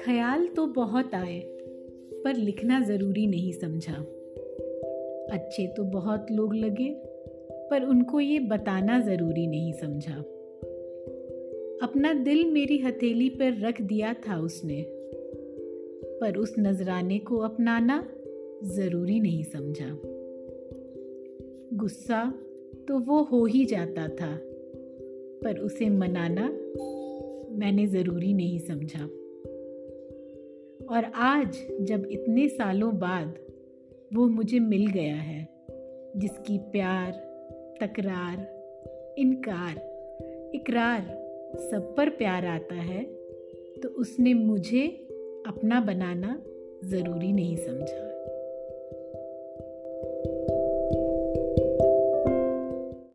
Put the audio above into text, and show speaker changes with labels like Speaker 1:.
Speaker 1: ख्याल तो बहुत आए, पर लिखना ज़रूरी नहीं समझा। अच्छे तो बहुत लोग लगे, पर उनको ये बताना ज़रूरी नहीं समझा। अपना दिल मेरी हथेली पर रख दिया था उसने, पर उस नजराने को अपनाना ज़रूरी नहीं समझा। गुस्सा तो वो हो ही जाता था। पर उसे मनाना मैंने ज़रूरी नहीं समझा। और आज, जब इतने सालों बाद, वो मुझे मिल गया है, जिसकी प्यार, तकरार, इनकार, इकरार सब पर प्यार आता है तो उसने मुझे अपना बनाना ज़रूरी नहीं समझा।